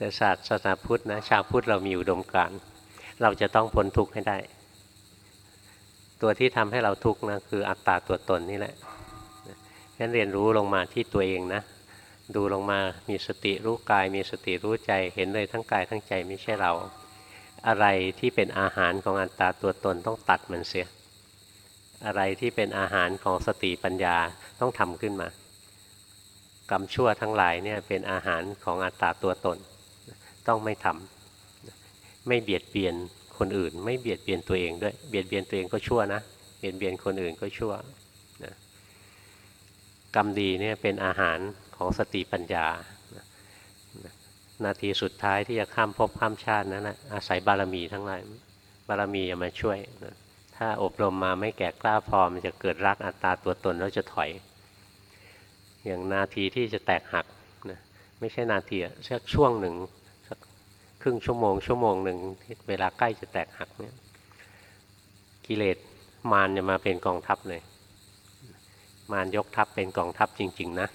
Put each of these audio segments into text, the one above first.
แต่ศาสนาพุทธนะชาวพุทธเรามีอุดมการณ์เราจะต้องพ้นทุกข์ให้ได้ ตัวที่ทำให้เราทุกข์นะคืออัตตาตัวตนนี่แหละงั้นเรียนรู้ลงมาที่ตัวเองนะ ดูลงมามีสติรู้กาย มีสติรู้ใจเห็นเลยทั้งกายทั้งใจไม่ใช่เรา อะไรที่เป็นอาหารของอัตตาตัวตนต้องตัดมันเสีย อะไรที่เป็นอาหารของสติปัญญาต้องทำขึ้นมากรรมชั่วทั้งหลายเนี่ยเป็นอาหารของอัตตาตัวตน ต้องไม่ทำไม่เบียดเบียนคนอื่น ไม่เบียดเบียนตัวเองด้วย เบียดเบียนตัวเองก็ชั่วนะเบียดเบียนคนอื่นก็ชั่วนะกรรมดีเนี่ยเป็นอาหารของสติปัญญา นาทีสุดท้ายที่จะข้ามภพข้ามชาตินั้นนะอาศัยบารมีทั้งหลายบารมีจะมาช่วยนะถ้าอบรมมาไม่แก่กล้าพอมันจะเกิดรักอัตตาตัวตนแล้วจะถอย อย่างนาทีที่จะแตกหักนะไม่ใช่นาทีอะสักช่วงหนึ่ง รึ่งชั่วโมงชั่วโมงหนึ่งเวลาใกล้จะแตกหักเนี่ยกิเลสมารจะมาเป็นกองทัพเลย มารยกทัพเป็นกองทัพจริง ๆ นะ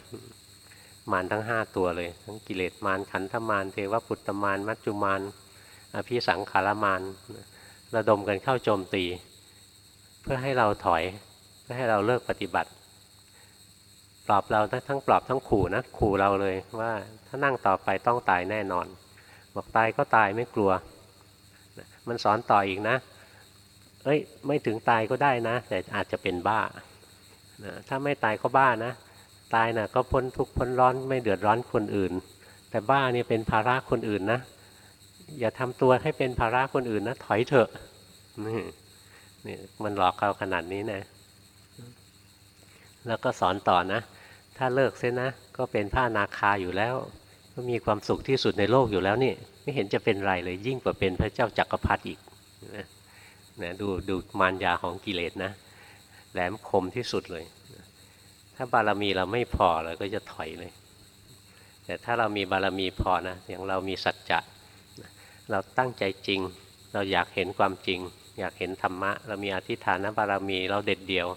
มารทั้งห้าตัวเลย ทั้งกิเลสมารขันธมารเทวปุตตมารมัจจุมารอภิสังขารมารระดมกันเข้าโจมตี เพื่อให้เราถอย เพื่อให้เราเลิกปฏิบัติ ปลอบเราทั้งปลอบทั้งขู่นะขู่เราเลยว่าถ้านั่งต่อไปต้องตายแน่นอน บอกตายก็ตายไม่กลัว มันสอนต่ออีกนะ เอ้ยไม่ถึงตายก็ได้นะ แต่อาจจะเป็นบ้านะถ้าไม่ตายก็บ้านะ ตายนะ่ะก็พ้นทุกข์พ้นร้อนไม่เดือดร้อนคนอื่น แต่บ้าเนี่ยเป็นภาระคนอื่นนะ อย่าทำตัวให้เป็นภาระคนอื่นนะถอยเถอะนี่นี่มันหลอกเราขนาดนี้นะ แล้วก็สอนต่อนะ ถ้าเลิกเส้นนะ ก็เป็นผ้านาคาอยู่แล้ว ก็มีความสุขที่สุดในโลกอยู่แล้วนี่ไม่เห็นจะเป็นไรเลยยิ่งกว่าเป็นพระเจ้าจักรพรรดิอีกนะนะดูดูมารยาของกิเลสนะแหลมคมที่สุดเลย ถ้าบารมีเราไม่พอเราก็จะถอยเลย แต่ถ้าเรามีบารมีพอนะอย่างเรามีสัจจะเราตั้งใจจริง เราอยากเห็นความจริง อยากเห็นธรรมะ เรามีอธิฐานบารมีเราเด็ดเดียว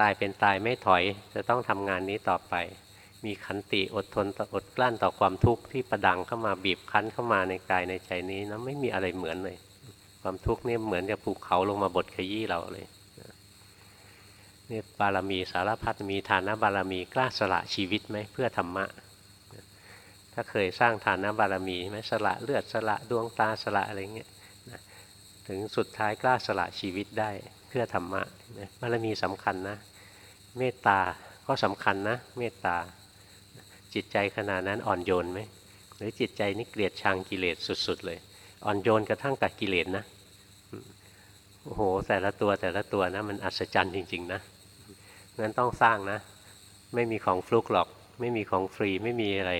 ตายเป็นตายไม่ถอยจะต้องทำงานนี้ต่อไป มีขันติอดทนอดกลั้นต่อความทุกข์ที่ประดังเข้ามาบีบคั้นเข้ามาในกายในใจนี้นะไม่มีอะไรเหมือนเลย ความทุกข์นี่เหมือนกับภูเขาลงมาบดขยี้เราเลยนี่บารมีสารพัดมีฐานะบารมีกล้าสละชีวิตไหมเพื่อธรรมะ ถ้าเคยสร้างฐานะบารมีไหมสละเลือดสละดวงตาสละอะไรเงี้ยถึงสุดท้ายกล้าสละชีวิตได้เพื่อธรรมะบารมีสำคัญนะ เมตตาก็สำคัญนะ เมตตา จิตใจขนาดนั้นอ่อนโยนไหมหรือจิตใจนี่เกลียดชังกิเลสสุด ๆ เลย อ่อนโยนกระทั่งกับกิเลสนะโอ้โห แต่ละตัวแต่ละตัวนะมันอัศจรรย์จริง ๆ นะงั้นต้องสร้างนะ ไม่มีของฟลุกหรอก ไม่มีของฟรีไม่มีอะไร